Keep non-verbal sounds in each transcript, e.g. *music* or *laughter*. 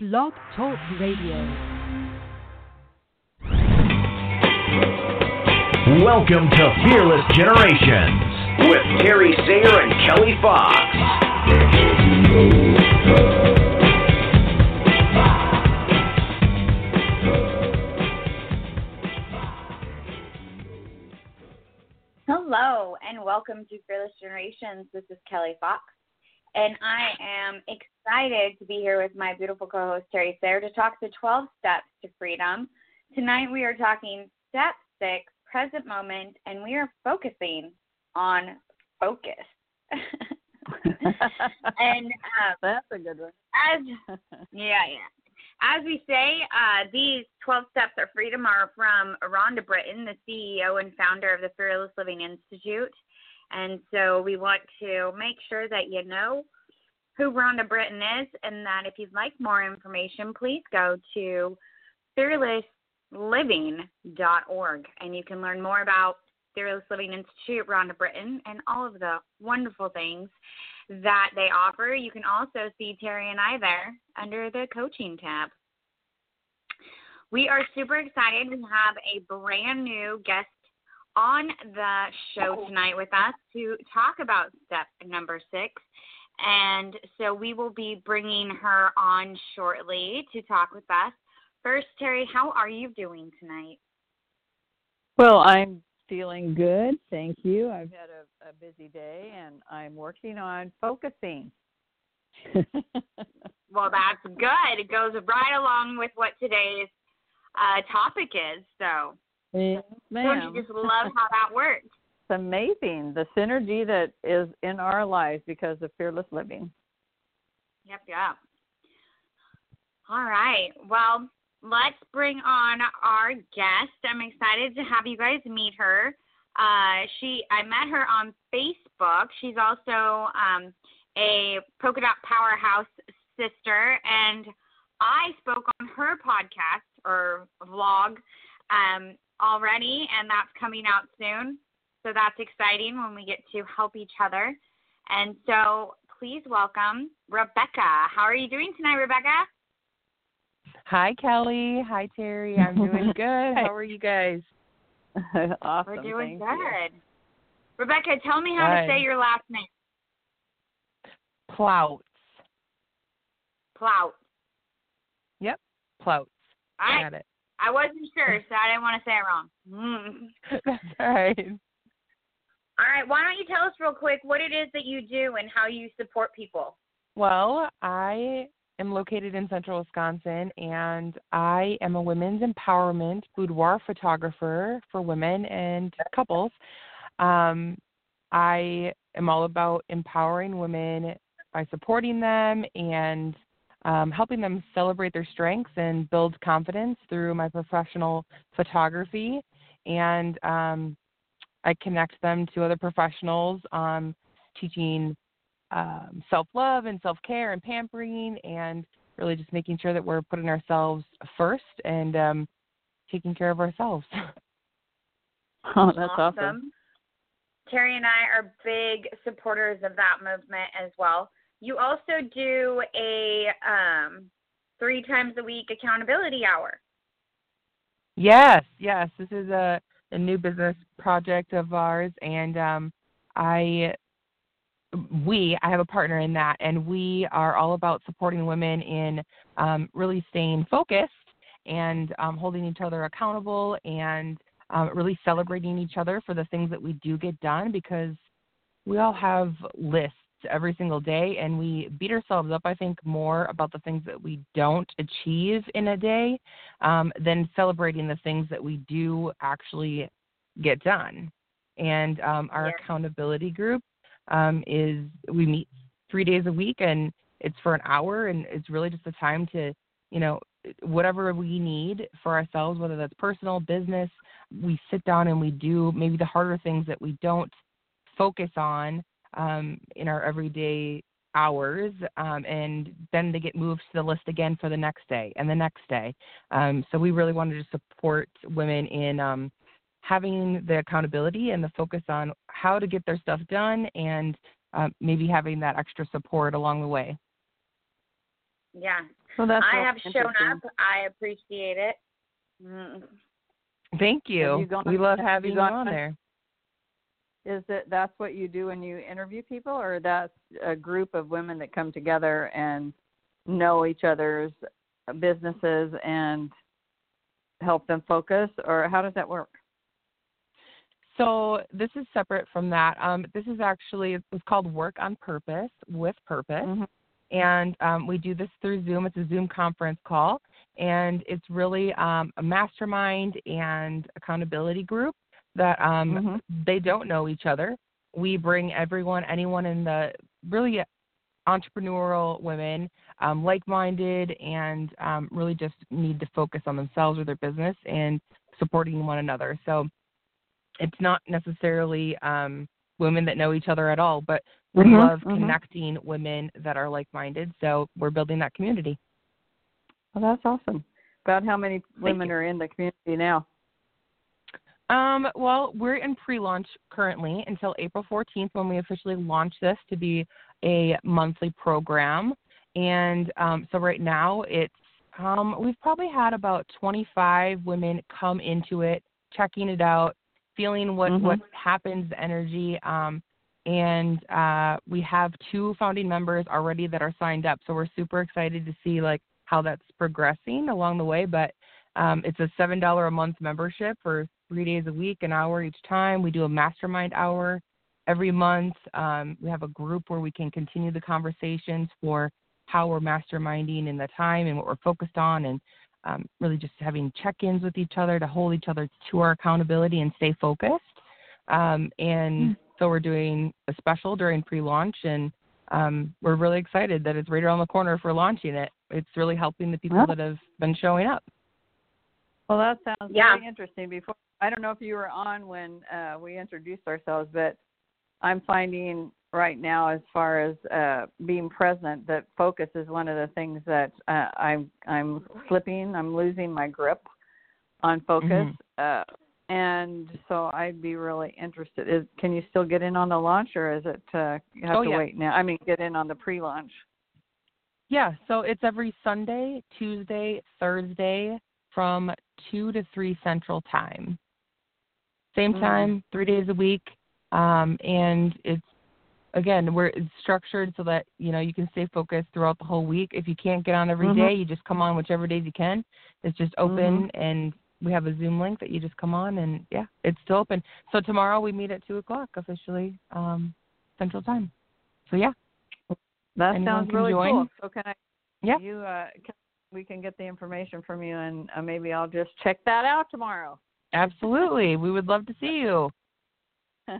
Blog Talk Radio. Welcome to Fearless Generations with Terry Singer and Kelly Fox. Hello, and welcome to Fearless Generations. This is Kelly Fox, and I am excited to be here with my beautiful co host, Terry Sayre, to talk the 12 steps to freedom. Tonight, we are talking step six, present moment, and we are focusing on focus. *laughs* *laughs* and um, That's a good one. as yeah, yeah. As we say, uh, these 12 steps of freedom are from Rhonda Britten, the CEO and founder of the Fearless Living Institute. And so we want to make sure that you know who Rhonda Britten is, and that if you'd like more information, please go to fearlessliving.org, and you can learn more about Fearless Living Institute, Rhonda Britten, and all of the wonderful things that they offer. You can also see Terry and I there under the coaching tab. We are super excited. We have a brand new guest on the show oh. tonight with us to talk about step number six. And so we will be bringing her on shortly to talk with us. First, Terry, how are you doing tonight? Well, I'm feeling good. Thank you. I've had a, a busy day and I'm working on focusing. *laughs* Well, that's good. It goes right along with what today's uh, topic is. So, yes, don't you just love how that works? Amazing the synergy that is in our lives because of fearless living. Yep, yep. All right. Well, let's bring on our guest. I'm excited to have you guys meet her. Uh, she, I met her on Facebook. She's also um, a polka dot powerhouse sister, and I spoke on her podcast or vlog um, already, and that's coming out soon. So that's exciting when we get to help each other. And so please welcome Rebecca. How are you doing tonight, Rebecca? Hi, Kelly. Hi, Terry. I'm doing *laughs* good. How are you guys? *laughs* awesome. We're doing Thank you. good. Rebecca, tell me how to say your last name. Plouts. Plout. Yep. Plouts. I Got it. I wasn't sure, so I didn't want to say it wrong. Mm. *laughs* That's all right. All right, why don't you tell us real quick what it is that you do and how you support people? Well, I am located in central Wisconsin and I am a women's empowerment boudoir photographer for women and couples. Um, I am all about empowering women by supporting them and um, helping them celebrate their strengths and build confidence through my professional photography. And um, I connect them to other professionals, um, teaching um, self love and self care and pampering, and really just making sure that we're putting ourselves first and um, taking care of ourselves. *laughs* Oh, that's awesome. Terry and I are big supporters of that movement as well. You also do a um, three times a week accountability hour. Yes, yes. This is a, a new business project of ours, and um, I, we, I have a partner in that, and we are all about supporting women in um, really staying focused and um, holding each other accountable and um, really celebrating each other for the things that we do get done because we all have lists every single day and we beat ourselves up i think more about the things that we don't achieve in a day um, than celebrating the things that we do actually get done and um, our Yeah. accountability group um, is we meet three days a week and it's for an hour and it's really just a time to you know whatever we need for ourselves whether that's personal business we sit down and we do maybe the harder things that we don't focus on um, in our everyday hours, um, and then they get moved to the list again for the next day and the next day. Um, so we really wanted to support women in um, having the accountability and the focus on how to get their stuff done, and uh, maybe having that extra support along the way. Yeah. Well, that's I have shown up. I appreciate it. Mm. Thank Have you. you gone- we love have you having you on on- there. Is that that's what you do when you interview people, or that's a group of women that come together and know each other's businesses and help them focus, or how does that work? So this is separate from that. Um, this is actually it's called Work on Purpose with Purpose, Mhm. and um, we do this through Zoom. It's a Zoom conference call, and it's really um, a mastermind and accountability group that um, Mhm. they don't know each other. We bring everyone, anyone in the really entrepreneurial women, um, like-minded, and um, really just need to focus on themselves or their business and supporting one another. So it's not necessarily um, women that know each other at all, but we Mhm, love mhm. connecting women that are like-minded. So we're building that community. Well, that's awesome. About how many women are in the community now? Um, well, we're in pre-launch currently until April 14th when we officially launch this to be a monthly program. And um, so right now it's um, we've probably had about 25 women come into it, checking it out, feeling what Mhm. what happens, the energy. Um, and uh, we have two founding members already that are signed up. So we're super excited to see like how that's progressing along the way. But um, it's a seven dollar a month membership for three days a week, an hour each time. We do a mastermind hour every month. Um, we have a group where we can continue the conversations for how we're masterminding in the time and what we're focused on, and um, really just having check-ins with each other to hold each other to our accountability and stay focused. Um, and so we're doing a special during pre-launch, and um, we're really excited that it's right around the corner for launching it. It's really helping the people Well. that have been showing up. Well, that sounds Yeah. very interesting. Before I don't know if you were on when uh, we introduced ourselves, but I'm finding right now, as far as uh, being present, that focus is one of the things that uh, I'm I'm slipping. I'm losing my grip on focus, Mhm. uh, and so I'd be really interested. Is can you still get in on the launch, or is it uh, you have Oh, to yeah. wait now? I mean, get in on the pre-launch. Yeah, so it's every Sunday, Tuesday, Thursday from 2 to 3 Central Time. Same Mhm. time, three days a week. Um, and it's, again, we're it's structured so that, you know, you can stay focused throughout the whole week. If you can't get on every Mhm. day, you just come on whichever days you can. It's just open and we have a Zoom link that you just come on and yeah, it's still open. So tomorrow we meet at 2 o'clock officially, um, Central Time. So yeah, That Anyone sounds really join. cool. So can I? Yeah. You uh, can, we can get the information from you, and uh, maybe I'll just check that out tomorrow. Absolutely. we would love to see you. *laughs*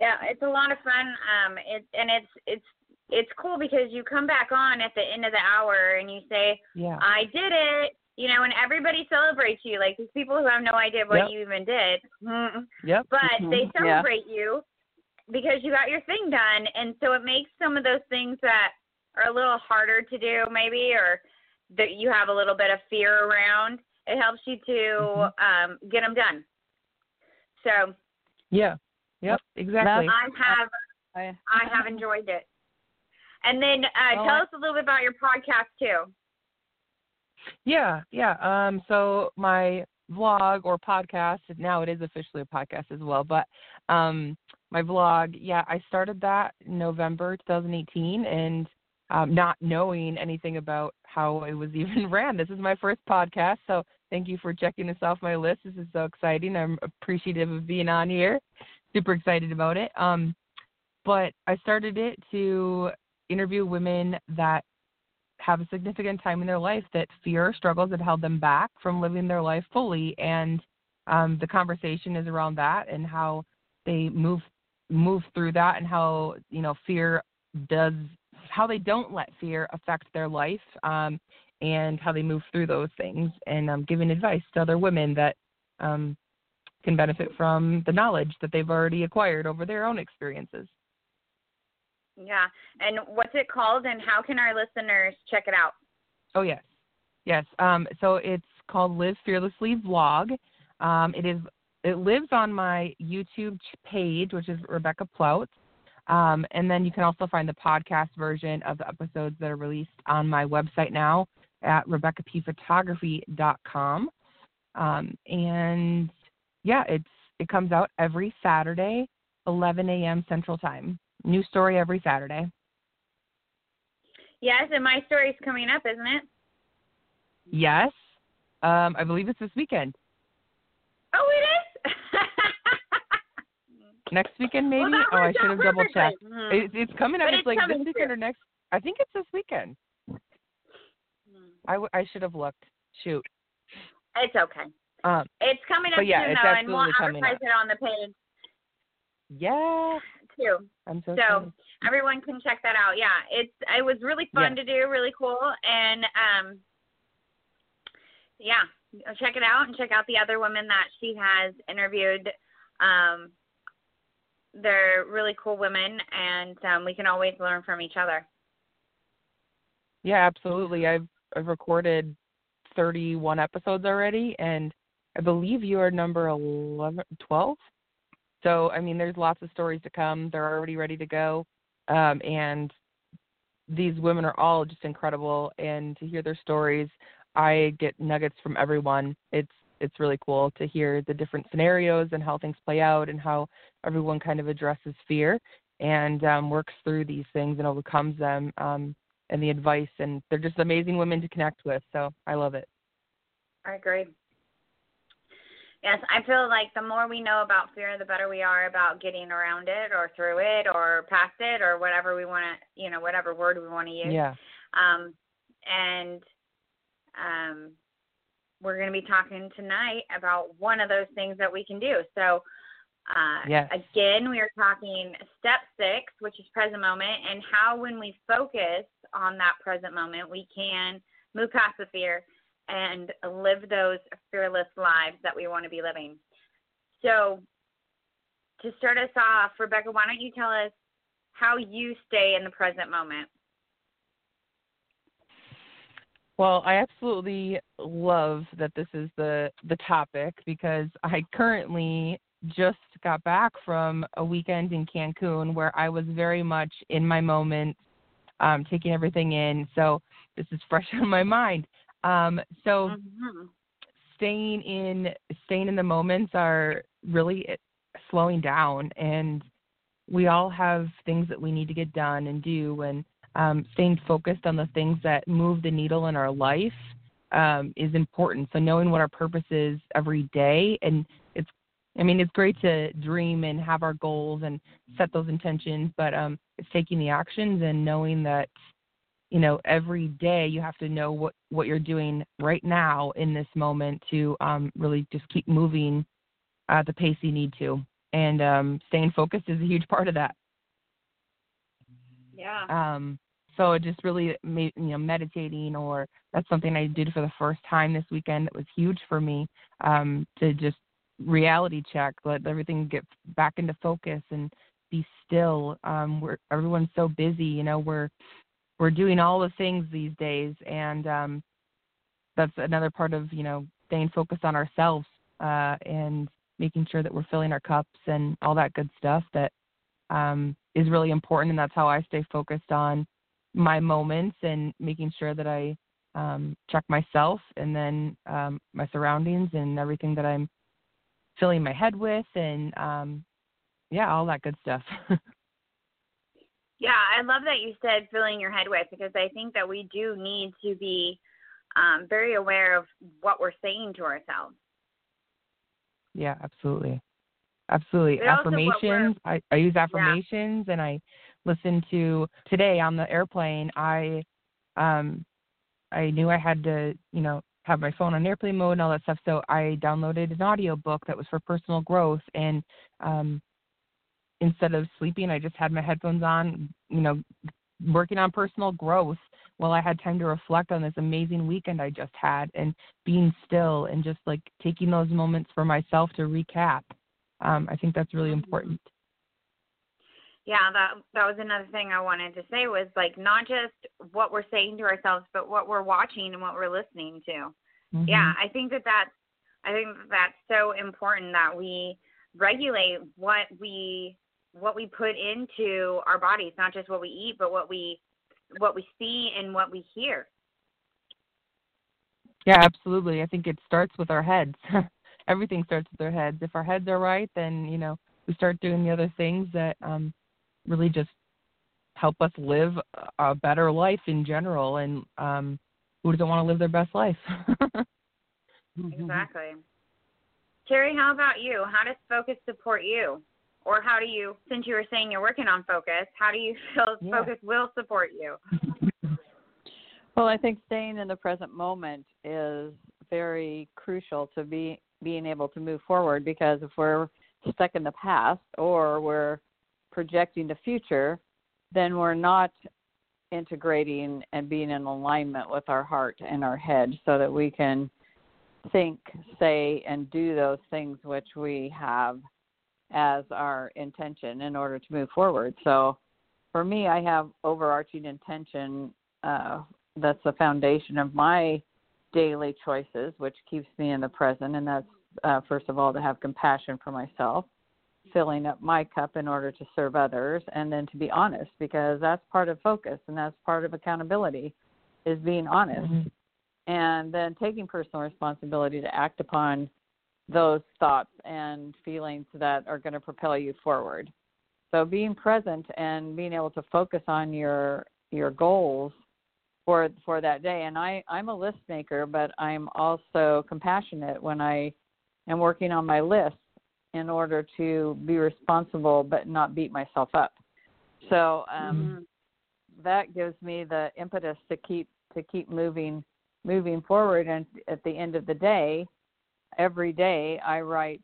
Yeah, it's a lot of fun. Um, it and it's it's it's cool because you come back on at the end of the hour and you say, Yeah. "I did it," you know, and everybody celebrates you. Like these people who have no idea what Yep. you even did, Mm. Yep. but they yeah. celebrate you because you got your thing done, and so it makes some of those things that are a little harder to do, maybe, or that you have a little bit of fear around. It helps you to Mhm. um, get them done. So Yeah. Yep. Exactly. I have I, I have enjoyed it. And then uh, Well, tell us a little bit about your podcast too. Yeah. Yeah. Um. So my vlog or podcast now it is officially a podcast as well, but um my vlog yeah I started that November 2018 and um, not knowing anything about how it was even *laughs* ran. This is my first podcast, so thank you for checking this off my list. This is so exciting. I'm appreciative of being on here. Super excited about it. Um, but I started it to interview women that have a significant time in their life that fear struggles that held them back from living their life fully and um, the conversation is around that and how they move move through that and how you know fear does how they don't let fear affect their life um, and how they move through those things and um, giving advice to other women that um, can benefit from the knowledge that they've already acquired over their own experiences. Yeah. And what's it called and how can our listeners check it out? Oh yes, yes. Um, so it's called Live Fearlessly Vlog. Um, it is it lives on my YouTube page, which is Rebecca Ploutz. Um, and then you can also find the podcast version of the episodes that are released on my website now at RebeccaPphotography.com. Um, and yeah, it's it comes out every Saturday, 11 a.m. Central Time. New story every Saturday. Yes, and my story's coming up, isn't it? Yes, um, I believe it's this weekend. Oh, it is. *laughs* *laughs* Next weekend, maybe. Well, oh, I should have double checked. Mhm. It, it's coming up. But It's, it's like this weekend soon. or next. I think it's this weekend. I, w- I should have looked. Shoot. It's okay. Um, It's coming up yeah, soon though, and we'll advertise it on the page yeah. too. I'm so, So excited. everyone can check that out. Yeah, it's it was really fun to do, really cool, and um, yeah, check it out and check out the other women that she has interviewed. Um, they're really cool women, and um, we can always learn from each other. Yeah, absolutely. I've I've recorded 31 episodes already, and I believe you are number 11, 12. So I mean, there's lots of stories to come. They're already ready to go, um, and these women are all just incredible. And to hear their stories, I get nuggets from everyone. It's it's really cool to hear the different scenarios and how things play out, and how everyone kind of addresses fear and um, works through these things and overcomes them. Um, and the advice and they're just amazing women to connect with so i love it I agree. Yes, I feel like the more we know about fear, the better we are about getting around it or through it or past it or whatever we want to, you know, whatever word we want to use. yeah Um, and um, we're going to be talking tonight about one of those things that we can do. So, uh, Yes. again, we are talking step six, which is present moment, and how when we focus on that present moment, we can move past the fear and live those fearless lives that we want to be living. So, to start us off, Rebecca, why don't you tell us how you stay in the present moment? well i absolutely love that this is the the topic because i currently just got back from a weekend in cancun where i was very much in my moment um taking everything in. So this is fresh *laughs* on my mind. Um so Mhm. staying in staying in the moments are really eh, slowing down. And we all have things that we need to get done and do. And um, staying focused on the things that move the needle in our life um, is important. So knowing what our purpose is every day. And it's i mean it's great to dream and have our goals and set those intentions but um, it's taking the actions and knowing that you know every day you have to know what what you're doing right now in this moment to um really just keep moving at the pace you need to and um staying focused is a huge part of that Yeah. um so just really you know meditating or that's something i did for the first time this weekend that was huge for me um to just reality check let everything get back into focus and be still. Um we're everyone's so busy you know we're we're doing all the things these days. And um that's another part of you know staying focused on ourselves uh and making sure that we're filling our cups and all that good stuff that um is really important. And that's how I stay focused on my moments and making sure that I um check myself and then um my surroundings and everything that I'm filling my head with and um yeah all that good stuff *laughs* Yeah, I love that you said filling your head with because I think that we do need to be um, very aware of what we're saying to ourselves. Yeah, absolutely. Absolutely. But also what we're- affirmations. I, I use affirmations and I listen to today on the airplane I um I knew I had to, you know, have my phone on airplane mode and all that stuff. So I downloaded an audio book that was for personal growth and um instead of sleeping I just had my headphones on, you know, working on personal growth while I had time to reflect on this amazing weekend I just had and being still and just like taking those moments for myself to recap. Um, I think that's really Mhm. important. Yeah, that that was another thing I wanted to say was like not just what we're saying to ourselves, but what we're watching and what we're listening to. Mhm. Yeah, I think that that's I think that that's so important that we regulate what we what we put into our bodies, not just what we eat, but what we what we see and what we hear. Yeah, absolutely. I think it starts with our heads. *laughs* Everything starts with our heads. If our heads are right, then you know we start doing the other things that um, really just help us live a better life in general. And um, who doesn't want to live their best life? *laughs* exactly. Terry, how about you? How does focus support you? Or how do you, since you were saying you're working on focus, how do you feel Yeah. focus will support you? *laughs* Well, I think staying in the present moment is very crucial to be being able to move forward because if we're stuck in the past or we're projecting the future, then we're not integrating and being in alignment with our heart and our head so that we can think, say, and do those things which we have as our intention in order to move forward. So for me, I have overarching intention uh, that's the foundation of my daily choices, which keeps me in the present. And that's, uh, first of all, to have compassion for myself, filling up my cup in order to serve others, and then to be honest, because that's part of focus and that's part of accountability, is being honest. Mhm. And then taking personal responsibility to act upon those thoughts and feelings that are going to propel you forward. So being present and being able to focus on your your goals for for that day. And I I'm a list maker, but I'm also compassionate when I am working on my list in order to be responsible but not beat myself up. So um, that gives me the impetus to keep to keep moving moving forward. And at the end of the day, every day I write.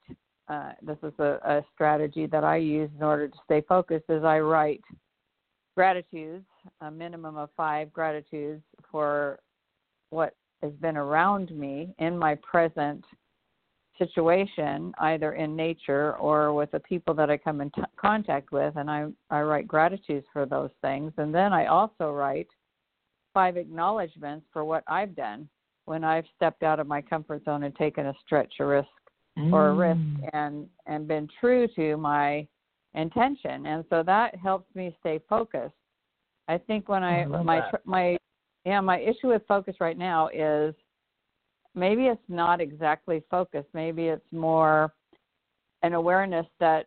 Uh, this is a, a strategy that I use in order to stay focused. Is I write gratitudes, a minimum of five gratitudes for what has been around me in my present situation, either in nature or with the people that I come in t- contact with, and I, I write gratitudes for those things. And then I also write five acknowledgments for what I've done when I've stepped out of my comfort zone and taken a stretch, a risk, or a risk Mm. and and been true to my intention and so that helps me stay focused i think when i, I my that. my yeah my issue with focus right now is maybe it's not exactly focus maybe it's more an awareness that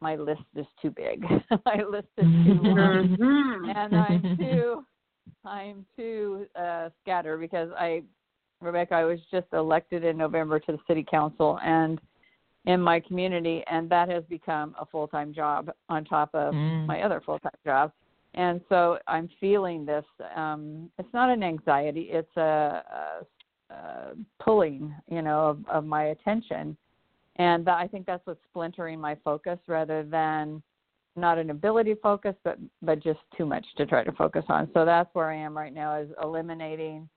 my list is too big *laughs* my list is too *laughs* long Mhm. and I'm too I'm too uh scattered because I Rebecca, I was just elected in November to the city council and in my community and that has become a full time job on top of Mm. my other full time job. And so I'm feeling this um it's not an anxiety, it's a, a, a pulling, you know, of, of my attention. And I think that's what's splintering my focus rather than not an ability focus, but but just too much to try to focus on. So that's where I am right now is eliminating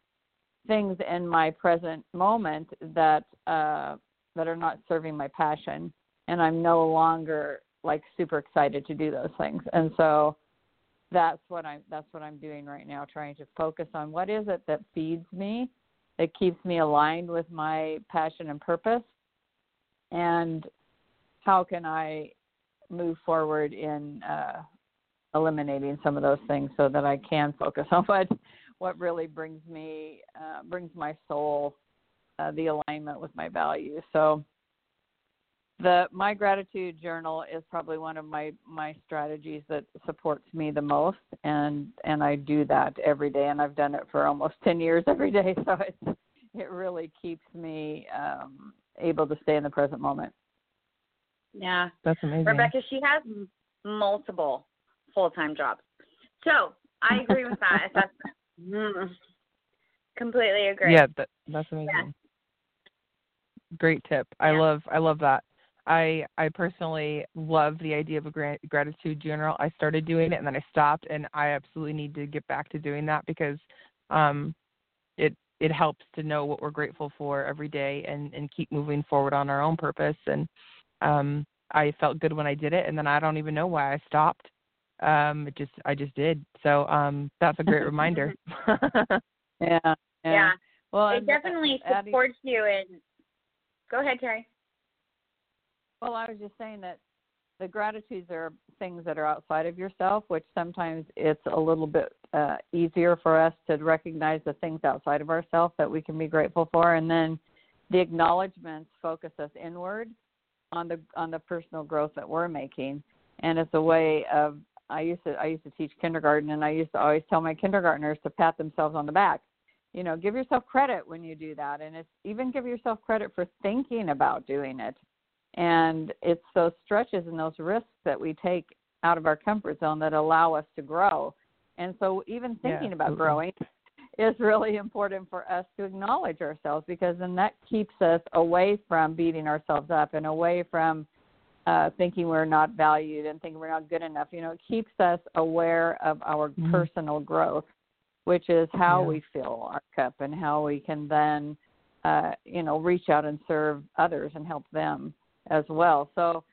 things in my present moment that uh, that are not serving my passion, and I'm no longer like super excited to do those things. And so that's what I'm that's what I'm doing right now, trying to focus on what is it that feeds me, that keeps me aligned with my passion and purpose, and how can I move forward in uh, eliminating some of those things so that I can focus on *laughs* what what really brings me uh, brings my soul uh, the alignment with my values. So the my gratitude journal is probably one of my my strategies that supports me the most and and I do that every day and I've done it for almost 10 years every day *laughs* so it's it really keeps me um able to stay in the present moment. Yeah. That's amazing. Rebecca, she has m- multiple full time jobs. So I agree with that assessment. *laughs* Mm. Completely agree. Yeah, that, that's amazing. Great tip. I love I love that. I I personally love the idea of a gra- gratitude journal. I started doing it and then I stopped, and I absolutely need to get back to doing that because um, it it helps to know what we're grateful for every day and and keep moving forward on our own purpose. And um, I felt good when I did it, and then I don't even know why I stopped. Um, it just I just did. So um, that's a great reminder. *laughs* *laughs* Yeah. Yeah. Yeah. Well, It definitely adding- supports you And Go ahead, Terry. Well, I was just saying that the gratitudes are things that are outside of yourself, which sometimes it's a little bit uh, easier for us to recognize the things outside of ourselves that we can be grateful for, and then the acknowledgments focus us inward on the on the personal growth that we're making, and it's a way of I used to I used to teach kindergarten, and I used to always tell my kindergartners to pat themselves on the back. You know, give yourself credit when you do that, and it's even give yourself credit for thinking about doing it. And it's those stretches and those risks that we take out of our comfort zone that allow us to grow. And so, even thinking yeah, about growing *laughs* is really important for us to acknowledge ourselves because then that keeps us away from beating ourselves up and away from uh, thinking we're not valued and thinking we're not good enough. You know, it keeps us aware of our mm-hmm. personal growth, which is how yeah. we fill our cup and how we can then, uh, you know, reach out and serve others and help them as well. So,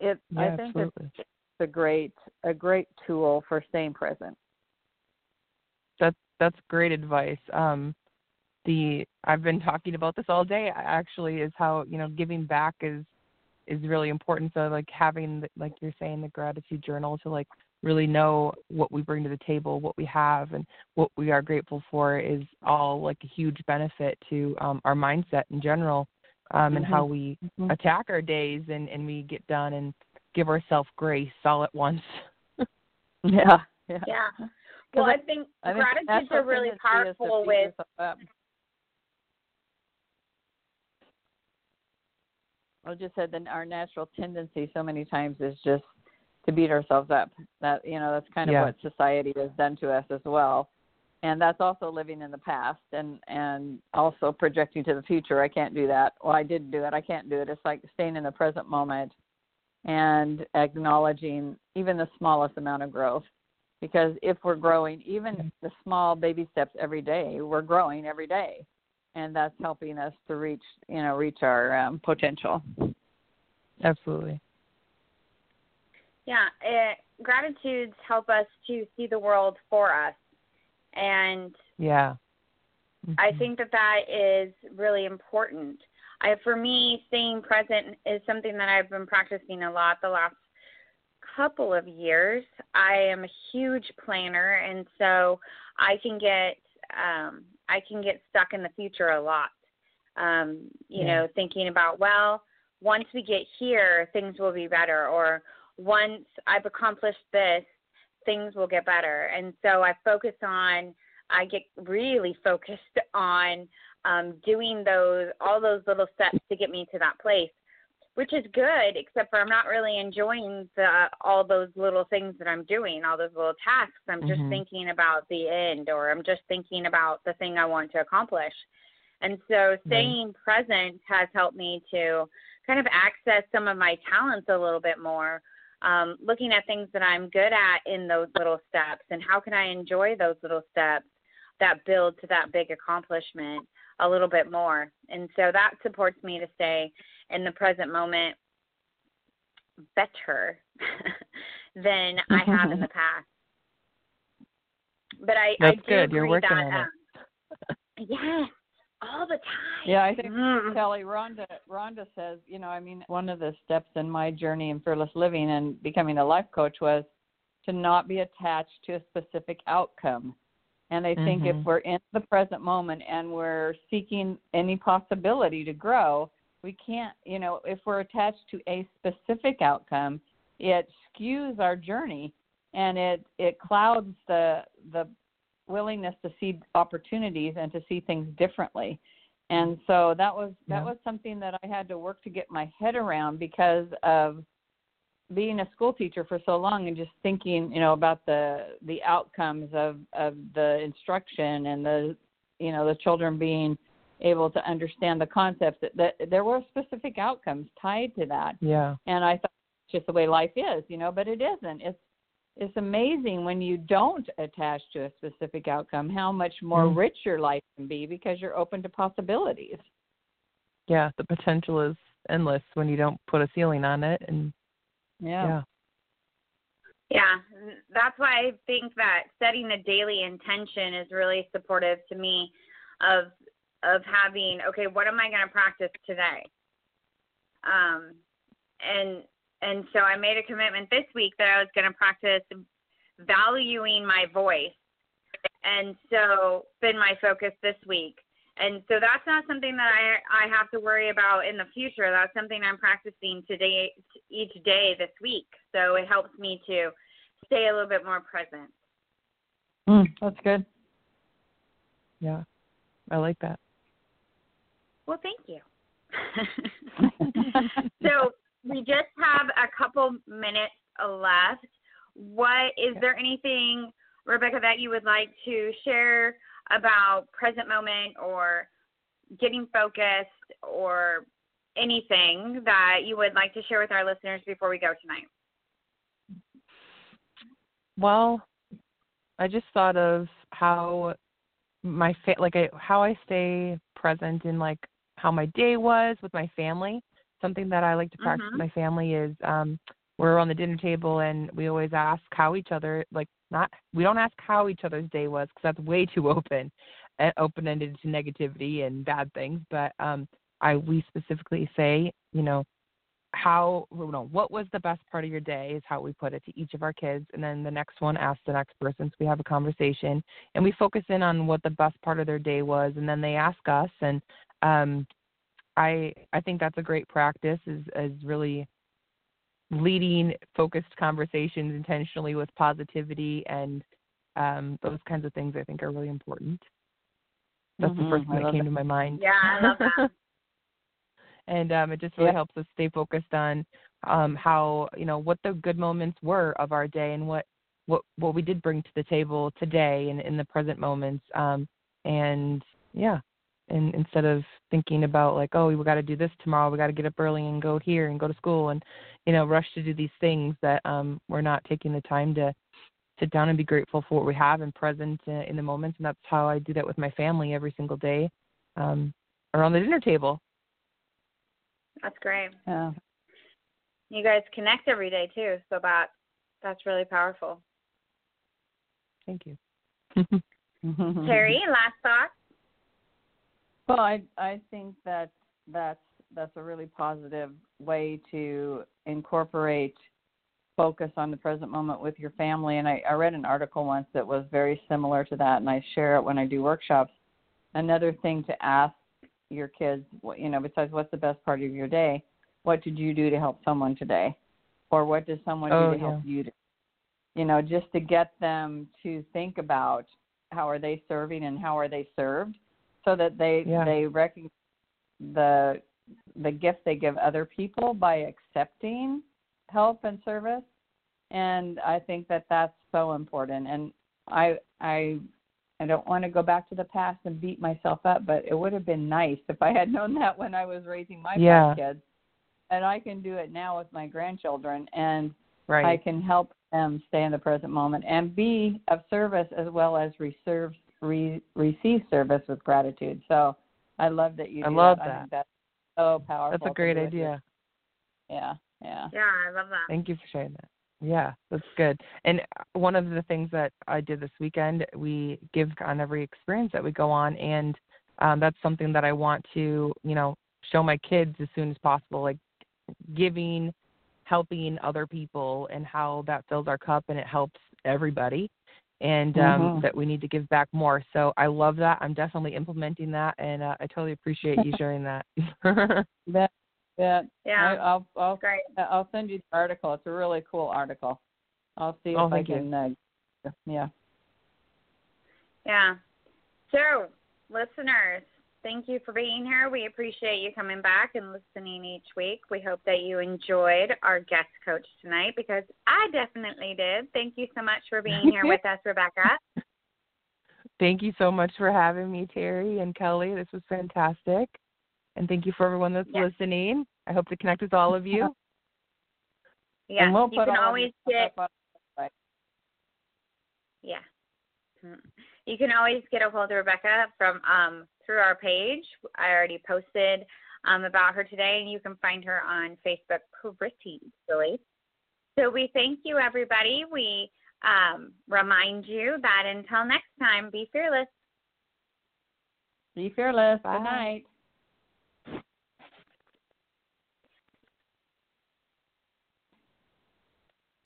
it yeah, I think absolutely. it's a great a great tool for staying present. That's that's great advice. Um, the I've been talking about this all day. Actually, is how you know giving back is is really important. So like having the, like you're saying the gratitude journal to like really know what we bring to the table, what we have, and what we are grateful for is all like a huge benefit to um, our mindset in general, um, mm-hmm. and how we mm-hmm. attack our days and and we get done and give ourselves grace all at once. *laughs* yeah, yeah. Yeah. Well, I think, I think gratitudes are really powerful with. I just said that our natural tendency so many times is just to beat ourselves up. That you know that's kind of yeah. what society has done to us as well, and that's also living in the past and and also projecting to the future. I can't do that. Well, I didn't do it. I can't do it. It's like staying in the present moment and acknowledging even the smallest amount of growth. Because if we're growing, even the small baby steps every day, we're growing every day and that's helping us to reach you know reach our um, potential absolutely yeah it, gratitudes help us to see the world for us and yeah mm-hmm. i think that that is really important I, for me staying present is something that i've been practicing a lot the last couple of years i am a huge planner and so i can get um I can get stuck in the future a lot. Um, you yeah. know, thinking about, well, once we get here, things will be better, or once I've accomplished this, things will get better. And so I focus on, I get really focused *laughs* on um, doing those, all those little steps to get me to that place which is good, except for I'm not really enjoying the all those little things that I'm doing, all those little tasks. I'm just mm-hmm. thinking about the end, or I'm just thinking about the thing I want to accomplish. And so, staying mm-hmm. present has helped me to kind of access some of my talents a little bit more. Um, looking at things that I'm good at in those little steps, and how can I enjoy those little steps that build to that big accomplishment a little bit more. And so that supports me to stay in the present moment better *laughs* than I have in the *laughs* past. But I, That's I do good. You're working that, on um, it. *laughs* yes, all the time. Yeah, I think mm. Kelly Rhonda Rhonda says, you know, I mean, one of the steps in my journey in fearless living and becoming a life coach was to not be attached to a specific outcome. And I think mm-hmm. if we're in the present moment and we're seeking any possibility to grow, we can't, you know, if we're attached to a specific outcome, it skews our journey and it it clouds the the willingness to see opportunities and to see things differently. Mm-hmm. And so that was that yeah. was something that I had to work to get my head around because of being a school teacher for so long and just thinking, you know, about the the outcomes of of the instruction and the you know the children being able to understand the concepts that, that there were specific outcomes tied to that. Yeah. And I thought it's just the way life is, you know, but it isn't. It's it's amazing when you don't attach to a specific outcome how much more mm. rich your life can be because you're open to possibilities. Yeah, the potential is endless when you don't put a ceiling on it and yeah. yeah. Yeah, that's why I think that setting a daily intention is really supportive to me of of having okay, what am I going to practice today? Um, and and so I made a commitment this week that I was going to practice valuing my voice. And so been my focus this week. And so that's not something that I I have to worry about in the future. That's something I'm practicing today each day this week. So it helps me to stay a little bit more present. Mm, that's good. Yeah. I like that. Well, thank you. *laughs* *laughs* so we just have a couple minutes left. What is there anything, Rebecca, that you would like to share about present moment or getting focused or anything that you would like to share with our listeners before we go tonight? Well, I just thought of how my fa- like I, how I stay present in like how my day was with my family. Something that I like to practice Mhm. with my family is um we're on the dinner table and we always ask how each other like not we don't ask how each other's day was because that's way too *laughs* open uh, open ended to negativity and bad things but um i we specifically say you know how you know what was the best part of your day is how we put it to each of our kids and then the next one asks the next person so we have a conversation and we focus in on what the best part of their day was and then they ask us and um i i think that's a great practice is is really leading focused conversations intentionally with positivity and um those kinds of things i think are really important. That's Mhm, the first thing that came to my mind. Yeah, I love that. *laughs* and um, it just really Yep. helps us stay focused on um, how you know what the good moments were of our day and what what what we did bring to the table today and in the present moments um, and yeah and instead of thinking about like oh we got to do this tomorrow we got to get up early and go here and go to school and you know rush to do these things that um, we're not taking the time to sit down and be grateful for what we have and present uh, in the moments and that's how I do that with my family every single day um, around the dinner table That's great. Yeah. You guys connect every day too, so that that's really powerful. Thank you. *laughs* *laughs* Terry, last thoughts? Well, I I think that that's that's a really positive way to incorporate focus on the present moment with your family. And I, I read an article once that was very similar to that, and I share it when I do workshops. Another thing to ask your kids, you know, besides what's the best part of your day, what did you do to help someone today, or what does someone Oh, do to help you? To, you know, just to get them to think about how are they serving and how are they served, so that they Yeah. they recognize the the gift they give other people by accepting help and service and i think that that's so important and i i i don't want to go back to the past and beat myself up but it would have been nice if i had *laughs* known that when i was raising my Yeah. kids and i can do it now with my grandchildren and Right. I can help them stay in the present moment and be of service as well as reserve, re, receive service with gratitude. So I love that you I do love that. I that. think that's so powerful. That's a great do with idea. Yeah, yeah. Yeah, I love that. Thank you for sharing that. Yeah, that's good. And uh, one of the things that I did this weekend, we give on every experience that we go on, and um, that's something that I want to, you know, show my kids as soon as possible, like giving, helping other people, and how that fills our cup and it helps everybody, and um, Mhm. that we need to give back more. So I love that. I'm definitely implementing that, and uh, I totally appreciate you *laughs* sharing that. That, that, Yeah. I, I'll, I'll, Great. I'll send you the article. It's a really cool article. I'll see Oh, if I thank you. can. Uh, yeah. Yeah. So, listeners, thank you for being here. We appreciate you coming back and listening each week. We hope that you enjoyed our guest coach tonight because I definitely did. Thank you so much for being here with us, Rebecca. *laughs* Thank you so much for having me, Terry and Kelly. This was fantastic. And thank you for everyone that's Yeah. listening. I hope to connect with all of you. *laughs* Yeah, we'll you can always get stuff up on- Yeah. Mm. You can always get a hold of Rebecca from um, through our page. I already posted um, about her today, and you can find her on Facebook pretty easily. So we thank you, everybody. We um, remind you that until next time, be fearless. Be fearless. Bye. Good night.